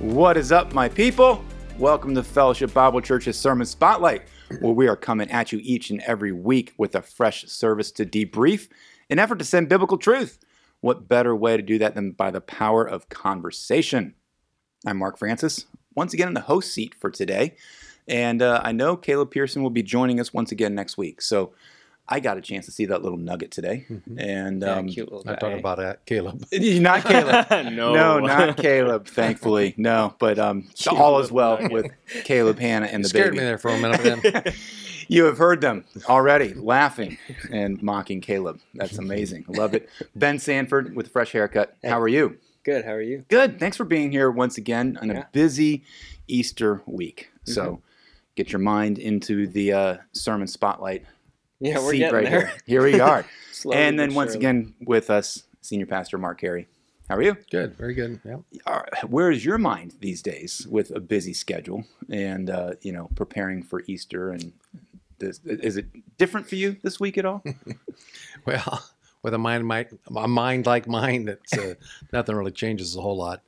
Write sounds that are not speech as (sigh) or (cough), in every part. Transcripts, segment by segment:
What is up, my people? Welcome to Fellowship Bible Church's Sermon Spotlight, where we are coming at you each and every week with a fresh service to debrief in effort to send biblical truth. What better way to do that than by the power of conversation? I'm Mark Francis, once again in the host seat for today. And uh, I know Caleb Pearson will be joining us once again next week. So I got a chance to see that little nugget today. And Yeah, um, cute little I'm talking about uh, Caleb. (laughs) not Caleb. (laughs) no, No, not (laughs) Caleb, thankfully. No, but um, all is well with Caleb, Hannah, and You the scared baby. me there for a minute. Then. you have heard them already laughing and mocking Caleb. That's amazing. I love it. Ben Sanford with a fresh haircut. How are you? Good. How are you? Good. Thanks for being here once again on a busy Easter week. So get your mind into the uh, sermon spotlight Yeah, we're seat getting right there. here. Here we are. (laughs) And then once surely. again with us, Senior Pastor Mark Carey. How are you? Good, very good. Yeah. are, where is your mind these days with a busy schedule and uh, you know preparing for Easter and this, is it different for you this week at all? (laughs) Well, with a mind, my, a mind like mine, it's uh, (laughs) nothing really changes a whole lot.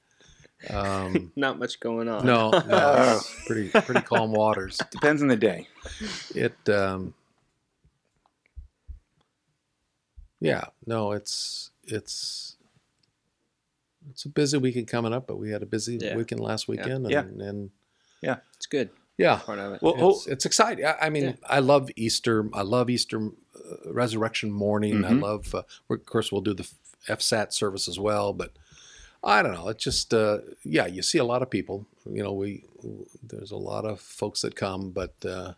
Um, Not much going on. no, no, it's pretty pretty calm waters. Depends on the day. It, um, yeah, no, it's it's it's a busy weekend coming up, but we had a busy Yeah. weekend last weekend, Yeah. and, and it's good. yeah, Part of it. Well, it's, it's exciting. I, I mean, Yeah. I love Easter. I love Easter uh, Resurrection morning. I Mhm. love. Uh, of course, we'll do the FSAT service as well. But I don't know. It's just uh, yeah. You see a lot of people. You know, we there's a lot of folks that come, but uh,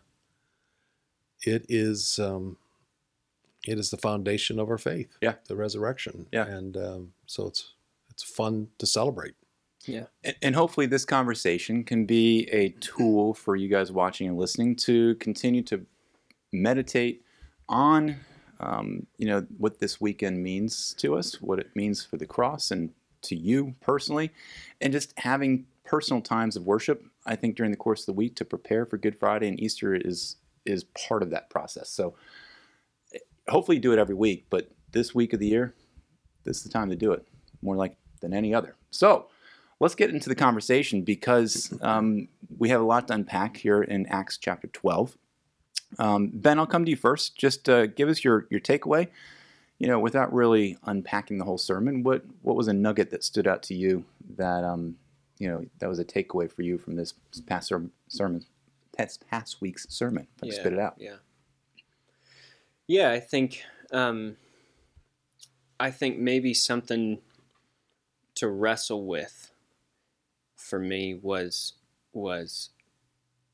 it is um, it is the foundation of our faith. Yeah. the resurrection. Yeah. and um, so it's it's fun to celebrate. Yeah. and, and hopefully this conversation can be a tool for you guys watching and listening to continue to meditate on um, you know what this weekend means to us, what it means for the cross and to you personally, and just having personal times of worship. I think during the course of the week to prepare for Good Friday and Easter is is part of that process. So hopefully do it every week, but this week of the year, this is the time to do it more like than any other. So let's get into the conversation because um, we have a lot to unpack here in Acts chapter 12. Um, ben, I'll come to you first. Just uh, give us your, your takeaway. You know, without really unpacking the whole sermon, what what was a nugget that stood out to you that um, you know that was a takeaway for you from this past ser- sermon, past, past week's sermon? If I Yeah. spit it out. Yeah. Yeah, I think um, I think maybe something to wrestle with for me was was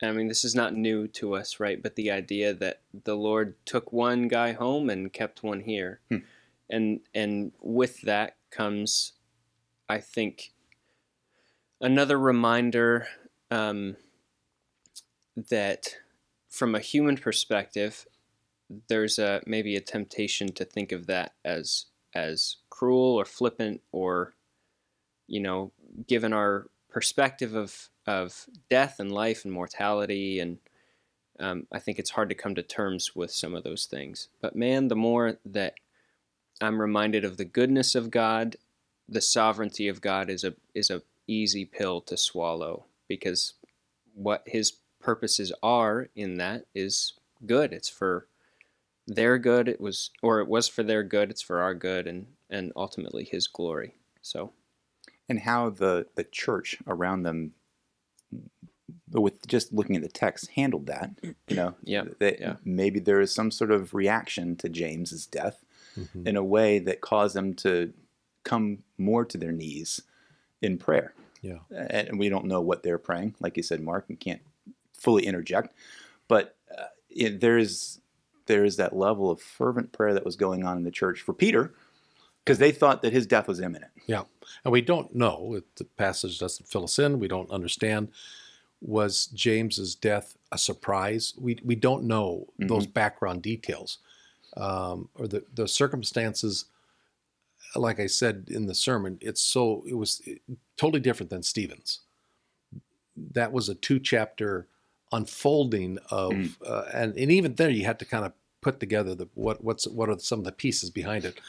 I mean this is not new to us, right? But the idea that the Lord took one guy home and kept one here. Hmm. And and with that comes I think another reminder um, that from a human perspective there's a maybe a temptation to think of that as as cruel or flippant or you know given our perspective of of death and life and mortality and um, I think it's hard to come to terms with some of those things. But man the more that I'm reminded of the goodness of God the sovereignty of God is a is a easy pill to swallow because what his purposes are in that is good. It's for their good it was or it was for their good it's for our good and and ultimately his glory so and how the the church around them with just looking at the text handled that you know (clears throat) Yeah, that yeah. maybe there is some sort of reaction to james's death Mhm. in a way that caused them to come more to their knees in prayer Yeah. and we don't know what they're praying like you said mark we can't fully interject but uh, it, there is there is that level of fervent prayer that was going on in the church for peter because they thought that his death was imminent Yeah, and we don't know. it- The passage doesn't fill us in. We don't understand. Was James's death a surprise? We we don't know those background details, um, or the the circumstances. Like I said in the sermon, it's so it was totally different than Stephen's. That was a two chapter unfolding of, Mm. uh, and and even there you had to kind of put together the what what's what are some of the pieces behind it.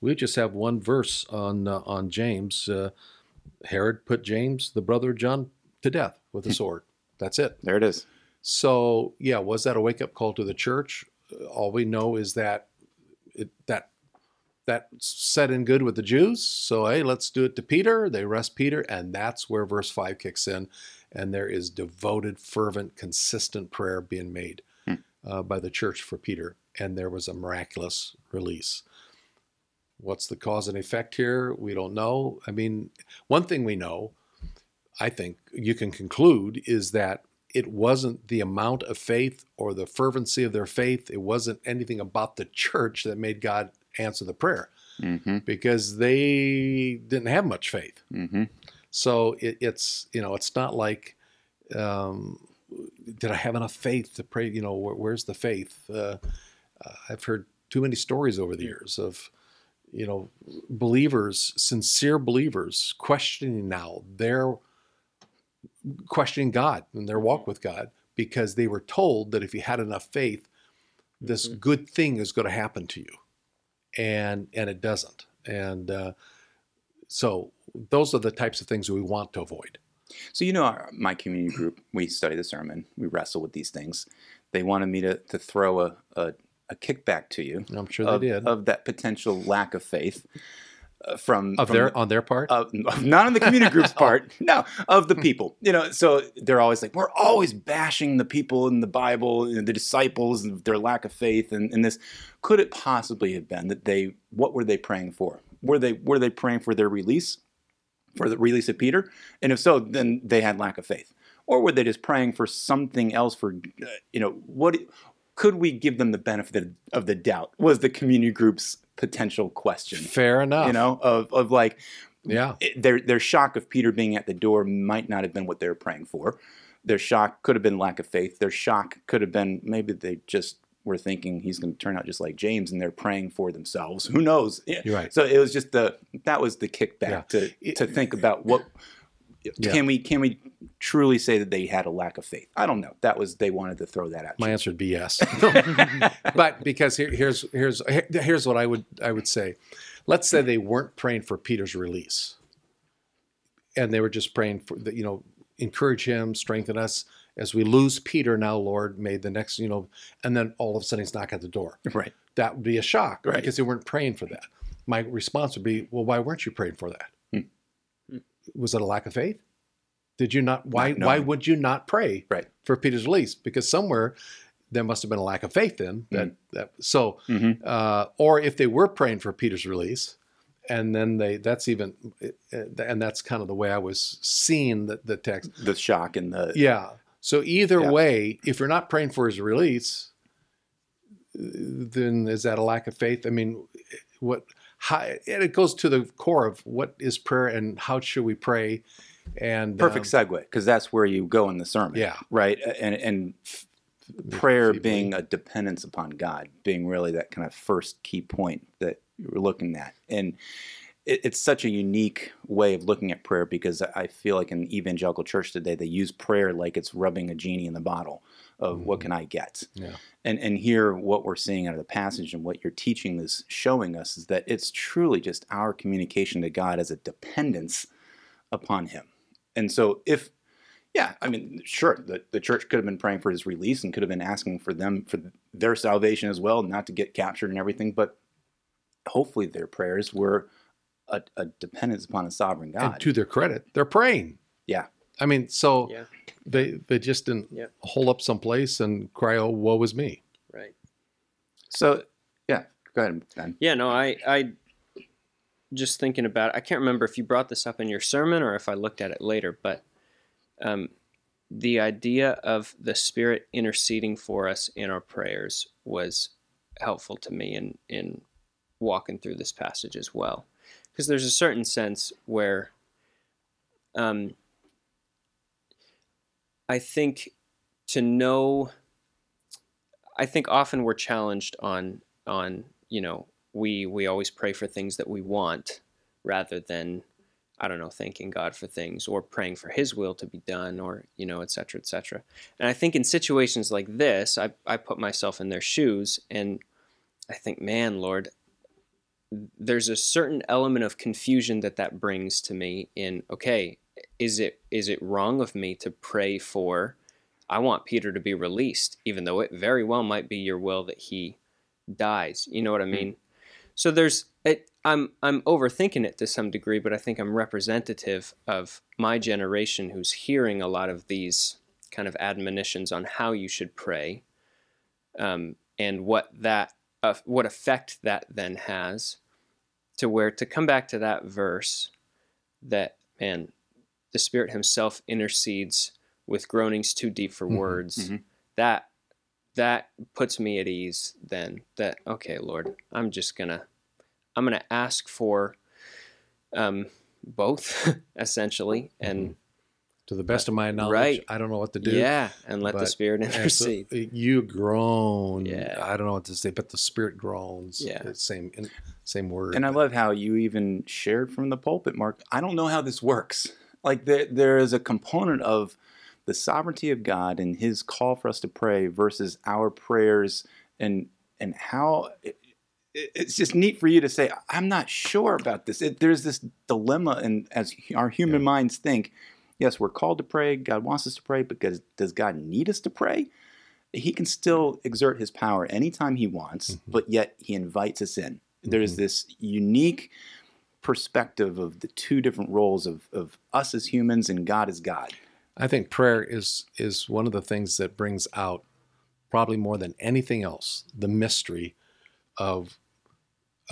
We just have one verse on uh, on James. Uh, Herod put James, the brother of John, to death with a sword. That's it. There it is. So yeah, was that a wake up call to the church? Uh, All we know is that it, that that set in good with the Jews. So hey, let's do it to Peter. They arrest Peter, and that's where verse five kicks in, and there is devoted, fervent, consistent prayer being made Hmm. uh, by the church for Peter, and there was a miraculous release. What's the cause and effect here? We don't know. I mean, one thing we know, I think you can conclude, is that it wasn't the amount of faith or the fervency of their faith. It wasn't anything about the church that made God answer the prayer Mm-hmm. because they didn't have much faith. Mm-hmm. So it, it's you know it's not like um, did I have enough faith to pray? You know where, where's the faith? Uh, uh, I've heard too many stories over the years of you know believers, sincere believers, questioning now their questioning God and their walk with God because they were told that if you had enough faith, this Mhm. good thing is going to happen to you, and and it doesn't. And uh, so those are the types of things we want to avoid. So you know, our, my community group, we study the sermon, we wrestle with these things. They wanted me to, to throw a, a, a kickback to you I'm sure of, they did. of that potential lack of faith uh, from of from their the- on their part. of- not on the community (laughs) group's part, no, of the people. You know, so they're always like, we're always bashing the people in the Bible, you know, the disciples, and their lack of faith, and, and this. Could it possibly have been that they? What were they praying for? Were they were they praying for their release, for the release of Peter? And if so, then they had lack of faith, or were they just praying for something else? For uh, you know, what could we give them the benefit of the doubt? Was the community group's potential question? Fair enough. You know, of of like yeah. their their shock of Peter being at the door might not have been what they were praying for. Their shock could have been lack of faith. Their shock could have been maybe they just were thinking he's going to turn out just like James, and they're praying for themselves. Who knows? Yeah. You're right. So it was just the that was the kickback Yeah. to to think about what Yeah. can we can we truly say that they had a lack of faith? I don't know. That was they wanted to throw that at My you. answer would be yes. but because here, here's here's here's what I would I would say. Let's say they weren't praying for Peter's release, and they were just praying for the you know encourage him, strengthen us as we lose Peter now, Lord. May the next you know, and then all of a sudden he's knocking at the door. right. That would be a shock Right. because they weren't praying for that. My response would be, well, why weren't you praying for that? Hmm. Was it a lack of faith? Did you not? Why? Not Why would you not pray Right. for Peter's release? Because somewhere there must have been a lack of faith then. That, that so, Mhm. uh, or if they were praying for Peter's release, and then they that's even, and that's kind of the way I was seeing the, the text. The shock and the Yeah. So either Yeah. way, if you're not praying for his release, then is that a lack of faith? I mean, what? How, and it goes to the core of what is prayer and how should we pray? And perfect um, segue because that's where you go in the sermon. Yeah. Right. And and prayer being a dependence upon God, being really that kind of first key point that you're looking at, and it, it's such a unique way of looking at prayer because I feel like in evangelical church today they use prayer like it's rubbing a genie in the bottle of what mm-hmm. can I get. Yeah. And and here what we're seeing out of the passage and what your teaching is showing us is that it's truly just our communication to God as a dependence upon Him. And so if yeah, I mean, sure, the, the church could have been praying for his release and could have been asking for them for their salvation as well, not to get captured and everything. But hopefully, their prayers were a, a dependence upon a sovereign God. And to their credit, they're praying. yeah, I mean, so Yeah. they they just didn't Yeah. hole up someplace and cry, "Oh, woe is me." Right. so yeah, go ahead, Ben. Yeah, no, I, I just thinking about it, I can't remember if you brought this up in your sermon or if I looked at it later, but um, the idea of the Spirit interceding for us in our prayers was helpful to me in, in walking through this passage as well. Because there's a certain sense where um, I think to know, I think often we're challenged on, on you know, we we always pray for things that we want rather than I don't know thanking God for things or praying for His will to be done or you know etc cetera et cetera. And I think in situations like this, I I put myself in their shoes and I think, man, Lord, there's a certain element of confusion that that brings to me in okay is it is it wrong of me to pray for i want peter to be released even though it very well might be your will that he dies. You know what i mean? So there's it, i'm i'm overthinking it to some degree but i think i'm representative of my generation who's hearing a lot of these kind of admonitions on how you should pray um, and what that uh, what effect that then has to where to come back to that verse that man the spirit himself intercedes with groanings too deep for Mhm, words mhm. that that puts me at ease then that okay lord i'm just gonna i'm gonna ask for um both (laughs) essentially and To the best of my knowledge, Right. I don't know what to do. yeah and let the spirit And so intercede (laughs) you groan. Yeah. I don't know what to say, but the spirit groans. Yeah. Same same word. And I love how you even shared from the pulpit, Mark. I don't know how this works. Like there, there is a component of the sovereignty of God and His call for us to pray versus our prayers, and and how it, it's just neat for you to say, I'm not sure about this. It, there's this dilemma, and as our human minds think, yes, we're called to pray. God wants us to pray, but does, God need us to pray? He can still exert His power anytime He wants, Mhm. but yet He invites us in. There's Mhm. this unique perspective of the two different roles of, of us as humans and God as God. I think prayer is is one of the things that brings out probably more than anything else the mystery of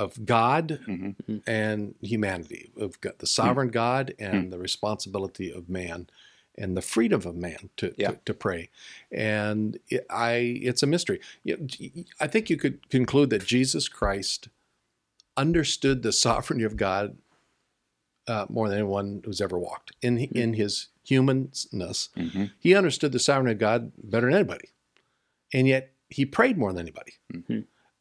of God Mhm. and humanity, of God, the sovereign God and the responsibility of man, and the freedom of man to Yeah. to, to pray. And it, I, it's a mystery. I think you could conclude that Jesus Christ understood the sovereignty of God uh, more than anyone who's ever walked in in his humanness. Mhm. He understood the sovereignty of God better than anybody, and yet he prayed more than anybody.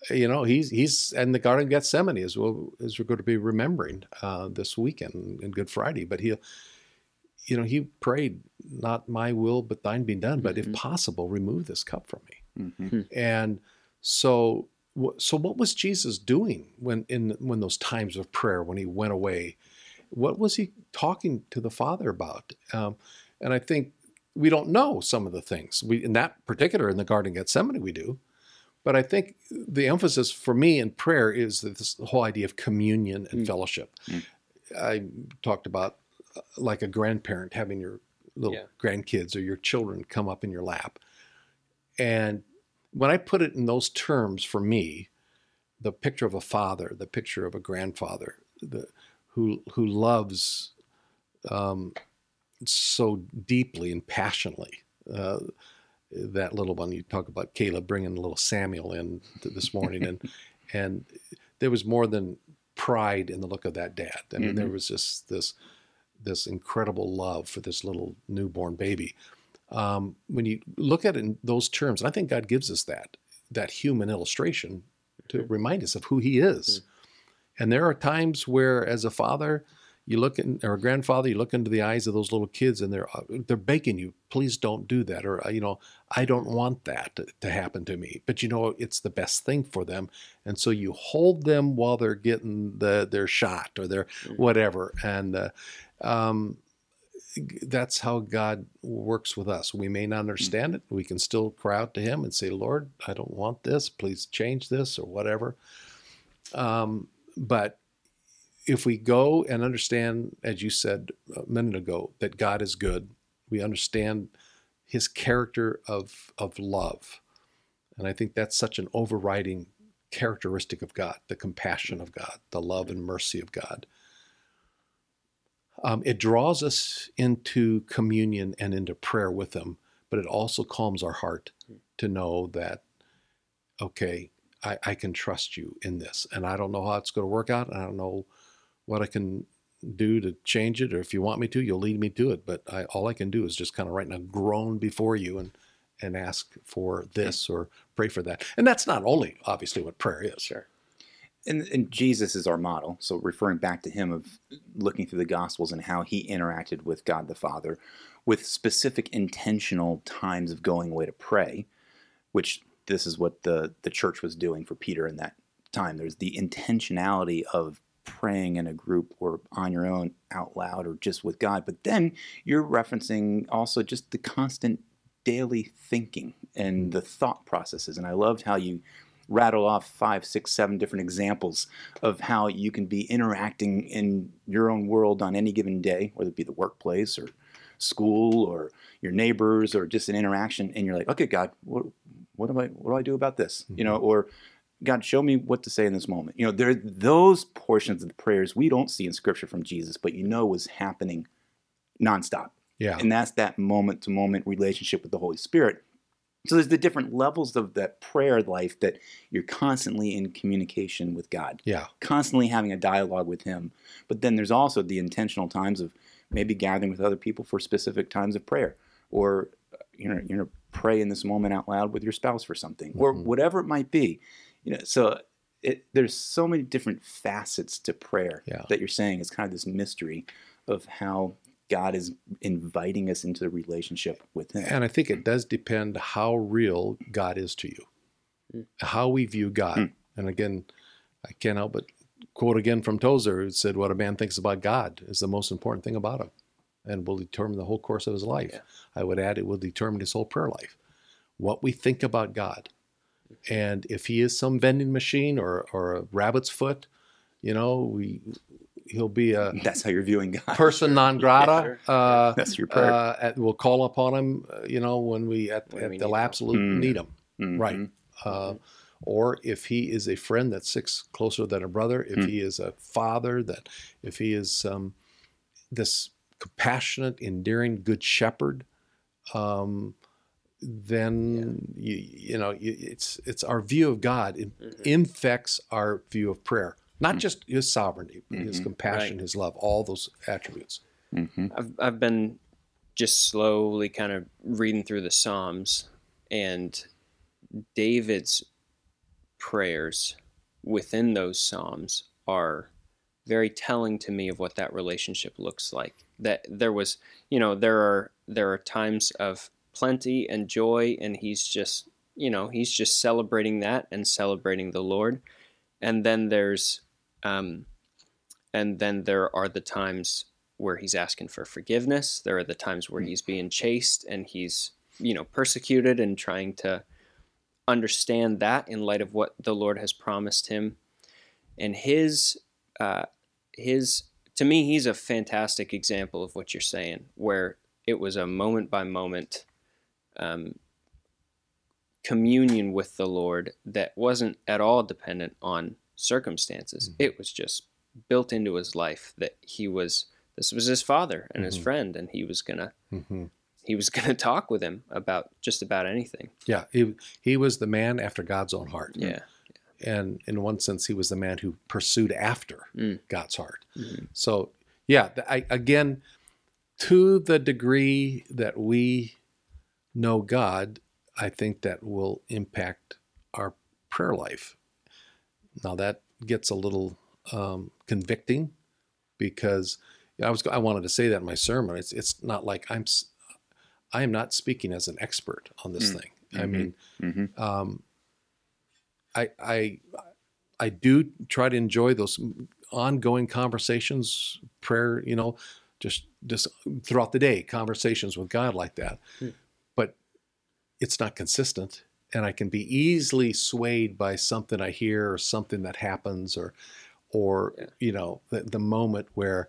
You know, he's he's in the Garden of Gethsemane as well as we're going to be remembering uh, this weekend in Good Friday. But he, you know, he prayed, "Not my will, but Thine be done." But if Mhm. possible, remove this cup from me. Mhm. And so, so what was Jesus doing when in when those times of prayer when he went away? What was he talking to the Father about? Um, and I think we don't know some of the things we in that particular in the Garden of Gethsemane we do, but I think the emphasis for me in prayer is this whole idea of communion and Mm. fellowship. Mm. I talked about uh, like a grandparent having your little Yeah. grandkids or your children come up in your lap, and when I put it in those terms for me, the picture of a father, the picture of a grandfather, the, who who loves um, so deeply and passionately. Uh, that little one you talk about, Caleb bringing the little Samuel in this morning, and (laughs) and there was more than pride in the look of that dad. I mean, there Mhm. was just this this incredible love for this little newborn baby. Um, when you look at it in those terms, and I think God gives us that that human illustration to Mhm. remind us of who He is. And there are times where, as a father, you look in, or a grandfather, you look into the eyes of those little kids, and they're uh, they're begging you, please don't do that, or you know, I don't want that to, to happen to me. But you know, it's the best thing for them, and so you hold them while they're getting the their shot or their Mhm. whatever, and uh, um, that's how God works with us. We may not understand it. We can still cry out to Him and say, Lord, I don't want this. Please change this or whatever. Um, but if we go and understand, as you said a minute ago, that God is good, we understand His character of, of love. And I think that's such an overriding characteristic of God the compassion of God, the love and mercy of God. Um, it draws us into communion and into prayer with Him, but it also calms our heart to know that, okay, I, I can trust you in this. And I don't know how it's going to work out. And I don't know what I can do to change it, or if you want me to, you'll lead me to it. But I, all I can do is just kind of right now groan before you and and ask for this or pray for that. And that's not only obviously what prayer is. Sure. And, and Jesus is our model. So referring back to him of looking through the Gospels and how he interacted with God the Father, with specific intentional times of going away to pray, which this is what the the church was doing for Peter in that time. There's the intentionality of praying in a group or on your own out loud or just with God. But then you're referencing also just the constant daily thinking and mm-hmm. the thought processes. And I loved how you rattle off five, six, seven different examples of how you can be interacting in your own world on any given day, whether it be the workplace or school or your neighbors or just an interaction. And you're like, okay, God, what, what do I what do I do about this? You know, mm-hmm. or God, show me what to say in this moment. You know, there are those portions of the prayers we don't see in Scripture from Jesus, but you know was happening nonstop. Yeah. And that's that moment to moment relationship with the Holy Spirit. So there's the different levels of that prayer life that you're constantly in communication with God, yeah. constantly having a dialogue with Him. But then there's also the intentional times of maybe gathering with other people for specific times of prayer, or you know, you know, pray in this moment out loud with your spouse for something, or Mhm. whatever it might be. You know, so it, there's so many different facets to prayer Yeah. that you're saying. It's kind of this mystery of how God is inviting us into the relationship with Him. And I think it does depend how real God is to you, Mm. how we view God. Mm. And again, I can't help but quote again from Tozer, who said, What a man thinks about God is the most important thing about him and will determine the whole course of his life. Yeah. I would add, it will determine his whole prayer life. What we think about God. And if he is some vending machine or, or a rabbit's foot, you know, we he'll be a That's how you're viewing God. person non (laughs) grata. Sure. Uh, That's your prayer. uh, at, we'll call upon him, uh, you know, when we at, When at we the need him. absolute Mm. need him, Mhm. right? Uh, or if he is a friend that sticks closer than a brother, if Mm. he is a father, that if he is um, this compassionate, endearing, good shepherd, um, then you, you know you, it's it's our view of God it Mhm. infects our view of prayer, not Mm. just His sovereignty, but His compassion, Right. His love, all those attributes. Mhm. I've I've been just slowly kind of reading through the Psalms and David's prayers within those Psalms are very telling to me of what that relationship looks like. That there was, you know, there are there are times of plenty and joy and he's just, you know, he's just celebrating that and celebrating the Lord. And then there's um and then there are the times where he's asking for forgiveness. There are the times where he's being chased and he's, you know, persecuted and trying to understand that in light of what the Lord has promised him. And his, uh, his, to me, he's a fantastic example of what you're saying, where it was a moment by moment um, communion with the Lord that wasn't at all dependent on circumstances. Mhm. It was just built into his life that he was this was his father and his Mhm. friend and he was gonna hmm he was (laughs) gonna talk with him about just about anything Yeah, he, he was the man after God's own heart. yeah And in one sense, he was the man who pursued after Mm. God's heart. Mhm. So, yeah, I, again, to the degree that we know God, I think that will impact our prayer life. Now, that gets a little um, convicting because I was I wanted to say that in my sermon. It's it's not like I'm s- I am not speaking as an expert on this Mm. thing. I Mhm. mean, Mhm. um, I I I do try to enjoy those ongoing conversations, prayer. You know, just just throughout the day, conversations with God like that. Hmm. It's not consistent, and I can be easily swayed by something I hear or something that happens, or or you know the, the moment where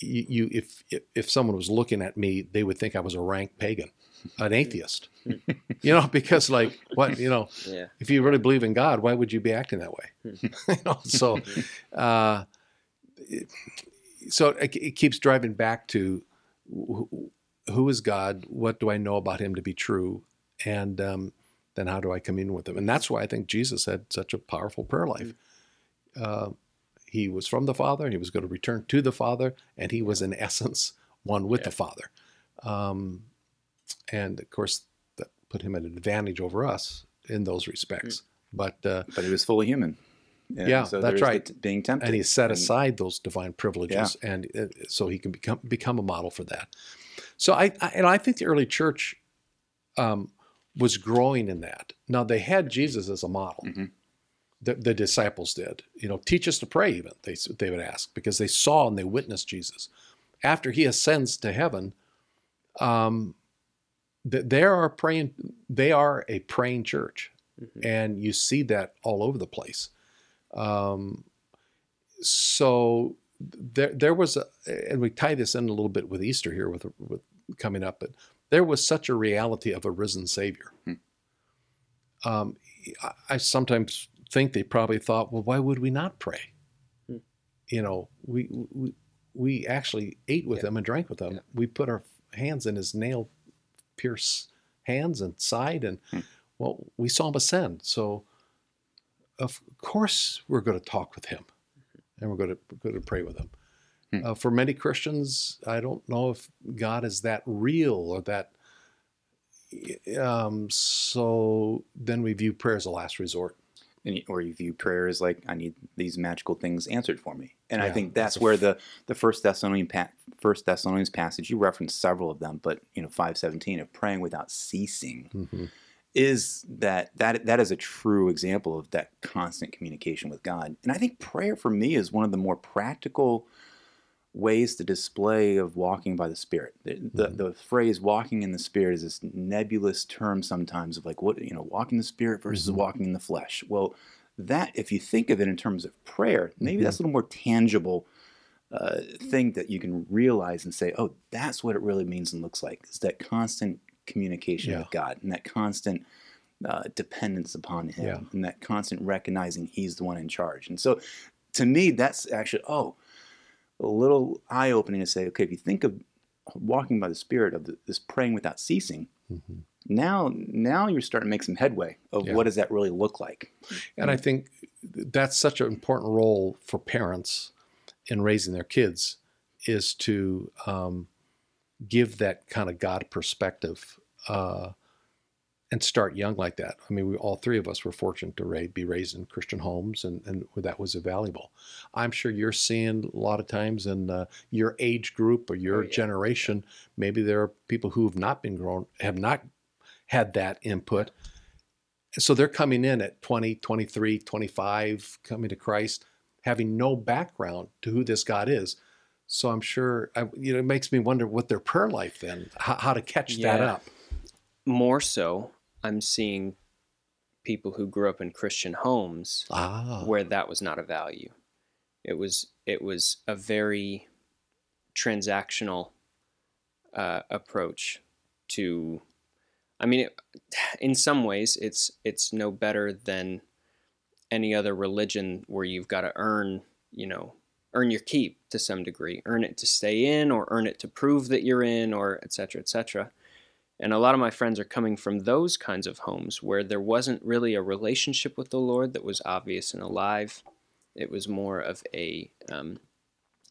you, you if, if if someone was looking at me, they would think I was a rank pagan, an (laughs) atheist. you know, because like what you know, (laughs) yeah if you really believe in God, why would you be acting that way? Hmm. (laughs) you know, so uh, it- so it, it keeps driving back to who, who is God? What do I know about Him to be true? And um, then how do I commune with Him? And that's why I think Jesus had such a powerful prayer life. Uh, he was from the Father, and he was going to return to the Father, and he was in essence one with Yeah. the Father. Um, and of course, that put him at an advantage over us in those respects. But uh, But he was fully human. And Yeah, so that's right. the being tempted. and he set And- aside those divine privileges, and uh, so he can become become a model for that. So I, I and I think the early church um, was growing in that. Now they had Jesus as a model, Mhm. the, the disciples did. You know, teach us to pray. Even they they would ask because they saw and they witnessed Jesus. After he ascends to heaven, um, th- they are praying. They are a praying church, Mhm. and you see that all over the place. Um, so there there was a, and we tie this in a little bit with Easter here with with coming up, but there was such a reality of a risen Savior. Hmm. Um, I, I sometimes think they probably thought, well, why would we not pray? Hmm. You know, we we we actually ate with Yeah. him and drank with him. Yeah. We put our hands in his nail pierce hands and side, and Hmm. well, we saw him ascend. So, of course, we're going to talk with him, and we're going to we're going to pray with him. Hmm. Uh, for many Christians, I don't know if God is that real or that. Um, so then we view prayer as a last resort. and you- or you view prayer as like I need these magical things answered for me. And I think that's that's where f- the the first Thessalonian pa- first Thessalonians passage you referenced several of them, but you know five seventeen of praying without ceasing Mm-hmm. is that that that is a true example of that constant communication with God. And I think prayer for me is one of the more practical ways to display of walking by the Spirit. The, the, Mhm. the phrase "walking in the Spirit" is this nebulous term sometimes of like what you know, walking the Spirit versus Mhm. walking in the flesh. Well, that if you think of it in terms of prayer, maybe Mhm. that's a little more tangible. Uh, thing that you can realize and say, oh, that's what it really means and looks like. Is that constant communication Yeah. with God and that constant uh, dependence upon Him Yeah. and that constant recognizing He's the one in charge. And so, to me, that's actually oh, a little eye opening to say, okay, if you think of walking by the Spirit of the, this praying without ceasing, Mm-hmm. now now you're starting to make some headway of Yeah. what does that really look like. And I think that's such an important role for parents in raising their kids is to um, give that kind of God perspective uh, and start young like that. I mean, we all three of us were fortunate to ra- be raised in Christian homes, and, and that was valuable. I'm sure you're seeing a lot of times in uh, your age group or your Oh, yeah. generation, maybe there are people who have not been grown, have not had that input. So they're coming in at 20, 23, 25, coming to Christ, having no background to who this God is. So I'm sure, I, you know, it makes me wonder what their prayer life then, how, how to catch that up. More so, I'm seeing people who grew up in Christian homes Ah, where that was not a value. It was it was a very transactional uh, approach to. I mean, it, in some ways, it's it's no better than any other religion where you've got to earn, you know, earn your keep to some degree, earn it to stay in, or earn it to prove that you're in, or et cetera, et cetera. And a lot of my friends are coming from those kinds of homes where there wasn't really a relationship with the Lord that was obvious and alive. It was more of a, um,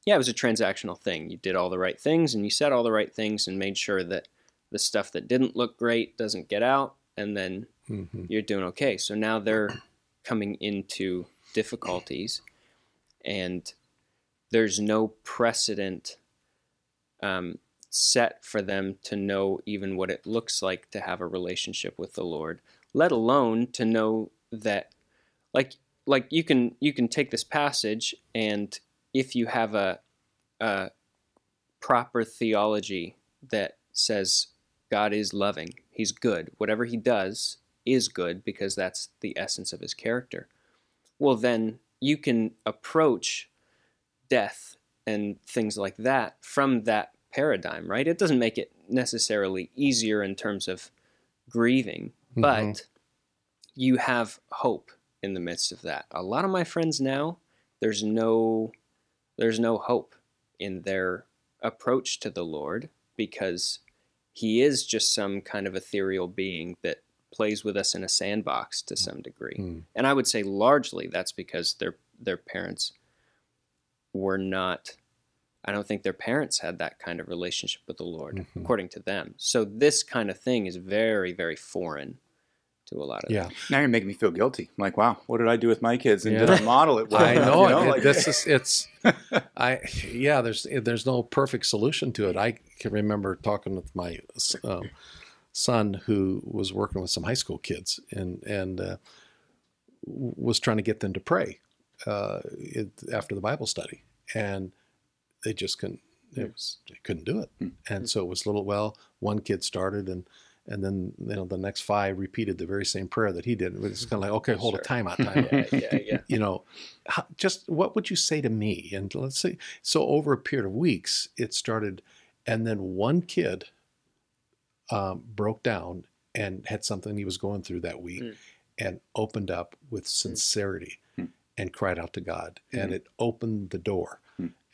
yeah, it was a transactional thing. You did all the right things and you said all the right things and made sure that the stuff that didn't look great doesn't get out, and then mhm. you're doing okay. So now they're coming into difficulties, and there's no precedent um, set for them to know even what it looks like to have a relationship with the Lord, let alone to know that, like, like you can you can take this passage and if you have a, a proper theology that says God is loving, He's good, whatever He does is good because that's the essence of His character. Well, then you can approach death and things like that from that paradigm, right? It doesn't make it necessarily easier in terms of grieving, but Mhm. you have hope in the midst of that. A lot of my friends now, there's no there's no hope in their approach to the Lord because he is just some kind of ethereal being that plays with us in a sandbox to some degree. Mm. And I would say largely that's because their their parents were not I don't think their parents had that kind of relationship with the Lord Mhm. according to them. So this kind of thing is very very foreign to a lot of Yeah, them. Now you're making me feel guilty. I'm like, wow, what did I do with my kids? And did Yeah. I model it well? (laughs) I know, you it. Like, this is (laughs) it's I yeah. There's there's no perfect solution to it. I can remember talking with my um, son who was working with some high school kids, and and uh, was trying to get them to pray uh, it, after the Bible study, and they just couldn't. It was they couldn't do it, and so it was little. Well, one kid started, and and then you know the next five repeated the very same prayer that he did. It was kind of like, okay, hold Sure. a time out, (laughs) time yeah, yeah, yeah. you know, how, just what would you say to me? And let's say, so over a period of weeks, it started, and then one kid um, broke down and had something he was going through that week Mm. and opened up with sincerity Mm. and cried out to God. And Mm-hmm. it opened the door.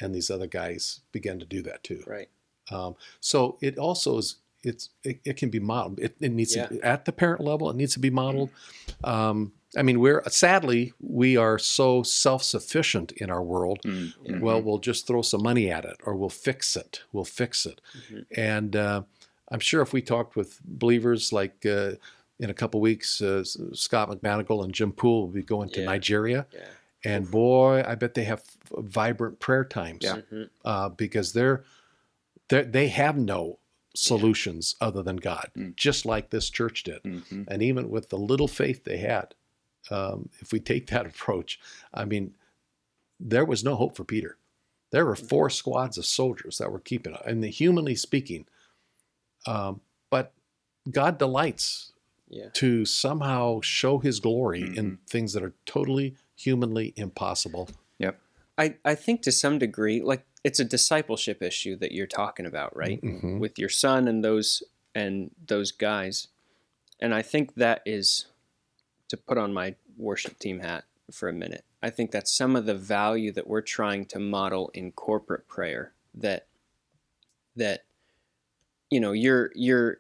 Mm. And these other guys began to do that too. Right. Um, so it also is it's it, it can be modeled. It, it needs Yeah. to at the parent level. It needs to be modeled. Um, I mean, we're sadly we are so self sufficient in our world. Mm, Yeah. Well, we'll just throw some money at it, or we'll fix it. We'll fix it. Mhm. And uh, I'm sure if we talked with believers like. Uh, in a couple weeks, uh, Scott McManigal and Jim Poole will be going to Yeah. Nigeria, Yeah. And boy, I bet they have vibrant prayer times Yeah. Mhm. uh, because they're, they're they have no solutions other than God, Mm. just like this church did. mhm. And even with the little faith they had, um, if we take that (laughs) approach, I mean, there was no hope for Peter. There were four squads of soldiers that were keeping it, and humanly speaking, um, but God delights Yeah. to somehow show His glory in Mhm. things that are totally humanly impossible. Yep. I, I think to some degree, like it's a discipleship issue that you're talking about, right? Mhm. With your son and those and those guys. And I think that is to put on my worship team hat for a minute. I think that's some of the value that we're trying to model in corporate prayer that that you know, you're you're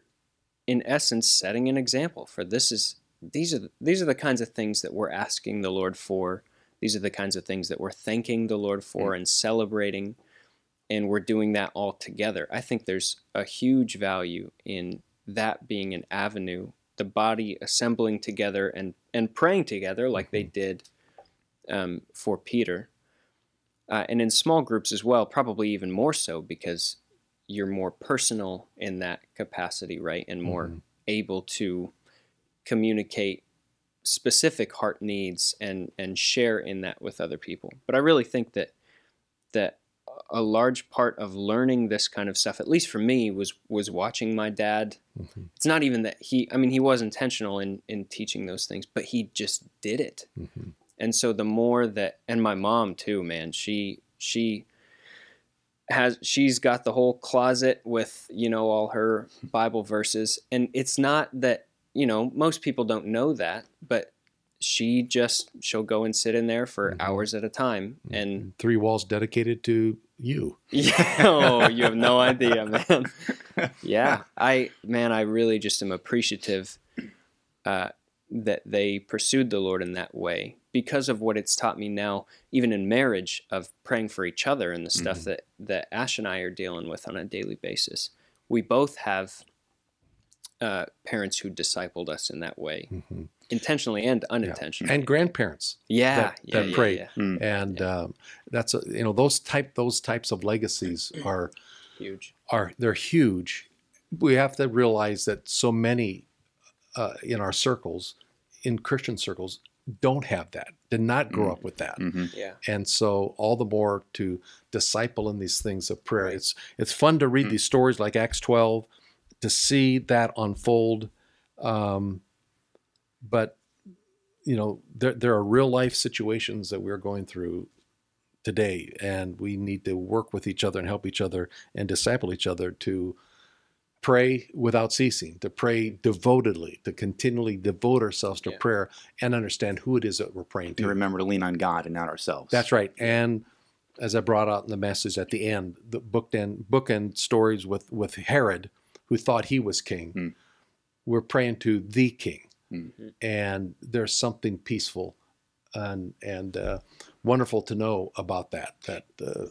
in essence setting an example for this is these are these are the kinds of things that we're asking the Lord for these are the kinds of things that we're thanking the Lord for and celebrating, and we're doing that all together. I think there's a huge value in that being an avenue, the body assembling together and, and praying together like they did um, for Peter. Uh, and in small groups as well, probably even more so because you're more personal in that capacity, right? And more Mhm. able to communicate specific heart needs and and share in that with other people. But I really think that that a large part of learning this kind of stuff, at least for me, was was watching my dad. Mhm. It's not even that he I mean he was intentional in in teaching those things, but he just did it. Mhm. And so the more that and my mom too, man, she she has she's got the whole closet with, you know, all her Bible verses and it's not that you know, most people don't know that, but she just she'll go and sit in there for Mhm. hours at a time and Three walls dedicated to you. (laughs) yeah, oh, you have no idea, man. Yeah, I man, I really just am appreciative uh, that they pursued the Lord in that way because of what it's taught me now, even in marriage, of praying for each other and the stuff Mhm. that that Ash and I are dealing with on a daily basis. We both have uh, parents who discipled us in that way, Mhm. intentionally and unintentionally. And grandparents. yeah, that- yeah, that yeah, prayed. yeah. Mm. And um, that's a, you know those type those types of legacies (clears throat) are huge. are they're huge. We have to realize that so many uh, in our circles, in Christian circles, don't have that. Did not grow Mm. up with that. Mhm. Yeah, And so all the more to disciple in these things of prayer. Right. It's it's fun to read Mm. these stories like Acts 12, to see that unfold. Um, but you know, there there are real life situations that we're going through today, and we need to work with each other and help each other and disciple each other to pray without ceasing, to pray devotedly, to continually devote ourselves to Yeah. prayer and understand who it is that we're praying To to. remember to lean on God and not ourselves. That's right. And as I brought out in the message at the end, the bookend bookend stories with with Herod, who thought he was king. Hmm. We're praying to the king, Mhm. and there's something peaceful and and uh, wonderful to know about that. That uh,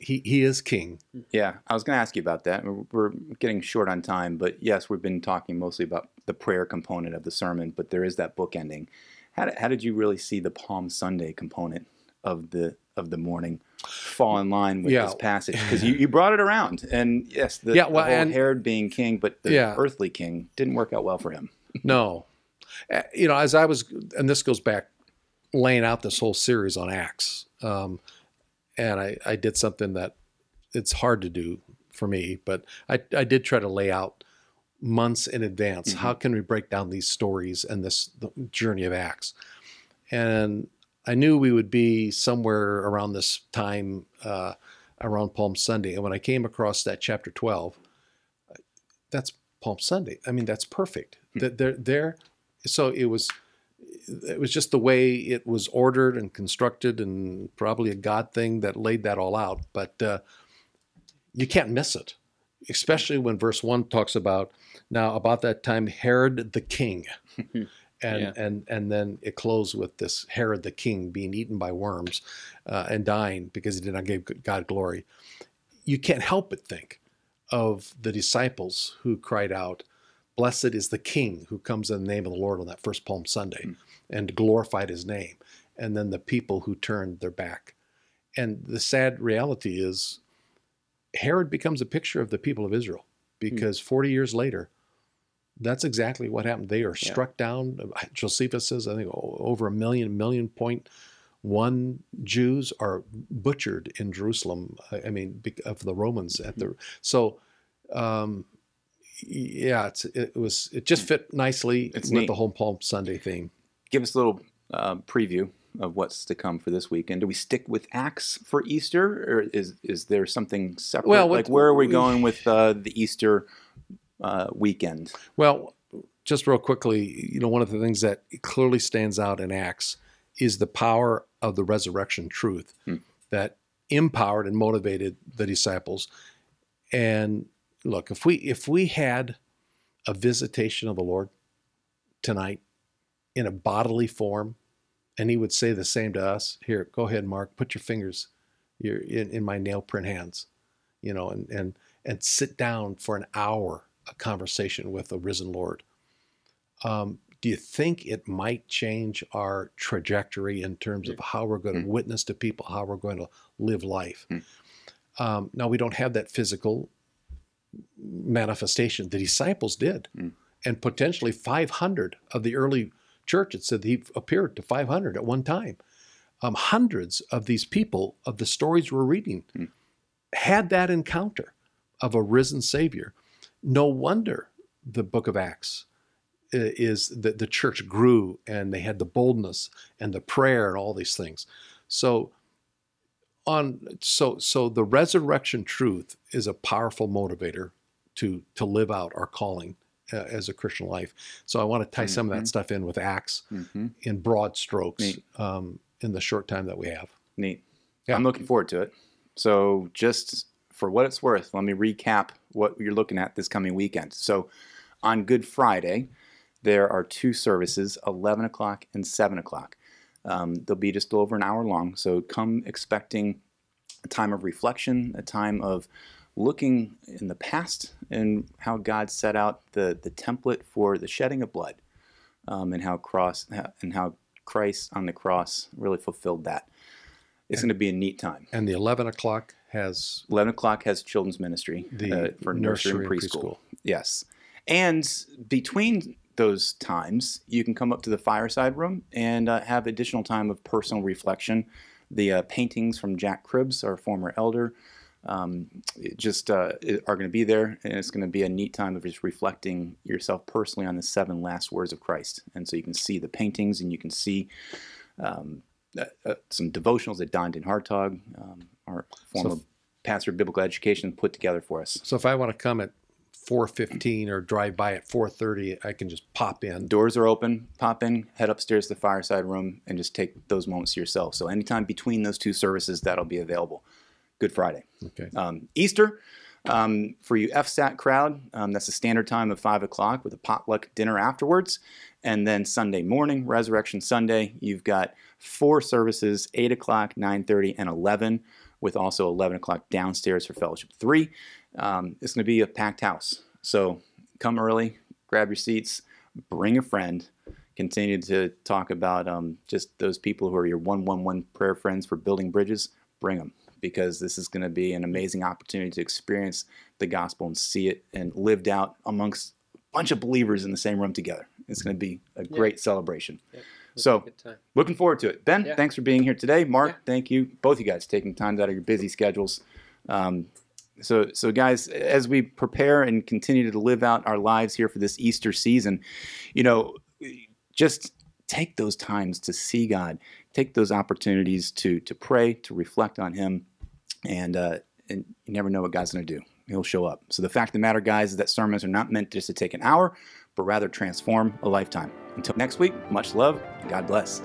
he he is king. Yeah, I was going to ask you about that. We're- We're getting short on time, but yes, we've been talking mostly about the prayer component of the sermon, but there is that book ending. How did, how did you really see the Palm Sunday component of the of the morning fall in line with Yeah. this passage? Because you, (laughs) you brought it around, and yes, the, Yeah, the well, whole and- Herod being king, but the Yeah. earthly king didn't work out well for him. (laughs) No, you know, as I was, and this goes back laying out this whole series on Acts, um, and I, I did something that it's hard to do for me, but I, I did try to lay out months in advance Mhm. how can we break down these stories and this the journey of Acts, and I knew we would be somewhere around this time, uh, around Palm Sunday, and when I came across that chapter twelve, that's Palm Sunday. I mean, that's perfect. That they're there. So it was, it was just the way it was ordered and constructed, and probably a God thing that laid that all out. But uh, you can't miss it, especially when verse one talks about now about that time Herod the king, (laughs) and Yeah. and and then it closed with this Herod the king being eaten by worms uh, and dying because he did not give God glory. You can't help but think of the disciples who cried out, Blessed is the King who comes in the name of the Lord on that first Palm Sunday Mm. and glorified his name. And then the people who turned their back. And the sad reality is, Herod becomes a picture of the people of Israel because 40 years later, that's exactly what happened. They are Yeah. struck down. Josephus says, I think over a million, million point one Jews are butchered in Jerusalem. I mean, of the Romans at the so. Um, yeah, it's, it was it just fit nicely It's with neat. the whole Palm Sunday theme. Give us a little uh, preview of what's to come for this weekend. Do we stick with Acts for Easter, or is is there something separate? Well, what- like where are we we- going with uh, the Easter uh, weekend? Well, just real quickly, you know, one of the things that clearly stands out in Acts is the power of the resurrection truth Hmm. that empowered and motivated the disciples. And look, if we if we had a visitation of the Lord tonight in a bodily form, and He would say the same to us, here, go ahead, Mark, put your fingers in, in my nail print hands, you know, and and and sit down for an hour a conversation with the risen Lord. Um, do you think it might change our trajectory in terms of how we're going to Mm. witness to people, how we're going to live life? Mm. Um, now, we don't have that physical manifestation. The disciples did. Mm. And potentially 500 of the early church, it said he appeared to 500 at one time. Um, hundreds of these people, of the stories we're reading, Mm. had that encounter of a risen Savior. No wonder the book of Acts is that the church grew and they had the boldness and the prayer and all these things. So on so so the resurrection truth is a powerful motivator to to live out our calling uh, as a Christian life. So I want to tie some of that stuff in with Acts Mm-hmm. in broad strokes um, in the short time that we have. Neat. Yeah. I'm looking forward to it. So, just for what it's worth, let me recap what you're looking at this coming weekend. So, on Good Friday, there are two services 11 o'clock and 7 o'clock. Um, they'll be just over an hour long. So, come expecting a time of reflection, a time of looking in the past and how God set out the, the template for the shedding of blood um, and how cross and how Christ on the cross really fulfilled that. It's going to be a neat time. And the 11 o'clock has 11 o'clock has children's ministry uh, for nursery, and preschool. Yes. And between those times, you can come up to the fireside room and uh, have additional time of personal reflection. The uh, paintings from Jack Cribbs, our former elder, um, just uh, are going to be there, and it's going to be a neat time of just reflecting yourself personally on the seven last words of Christ. And so you can see the paintings, and you can see um, uh, uh, some devotionals that Don Den Hartog, um, our former So- pastor of biblical education, put together for us. So if I want to come at 4:15 or drive by at 4:30, I can just pop in. Doors are open. Pop in, head upstairs to the fireside room, and just take those moments to yourself. So anytime between those two services, that'll be available. Good Friday. Okay. Um, Easter, um, for you FSAT crowd, um, that's the standard time of 5 o'clock with a potluck dinner afterwards. And then Sunday morning, Resurrection Sunday, you've got four services, 8 o'clock, 9.30, and 11, with also 11 o'clock downstairs for Fellowship 3. Um, it's going to be a packed house. So come early, grab your seats, bring a friend, continue to talk about um, just those people who are your 111 prayer friends for building bridges. Bring them because this is going to be an amazing opportunity to experience the gospel and see it and lived out amongst a bunch of believers in the same room together. It's going to be a great celebration. So looking forward to it. Ben, Yeah. thanks for being here today. Mark, Yeah. thank you. Both of you guys taking time out of your busy schedules. Um, so, so guys, as we prepare and continue to live out our lives here for this Easter season, you know, just take those times to see God, take those opportunities to to pray, to reflect on Him, and uh, and you never know what God's going to do. He'll show up. So the fact of the matter, guys, is that sermons are not meant just to take an hour, but rather transform a lifetime. Until next week, much love. God bless.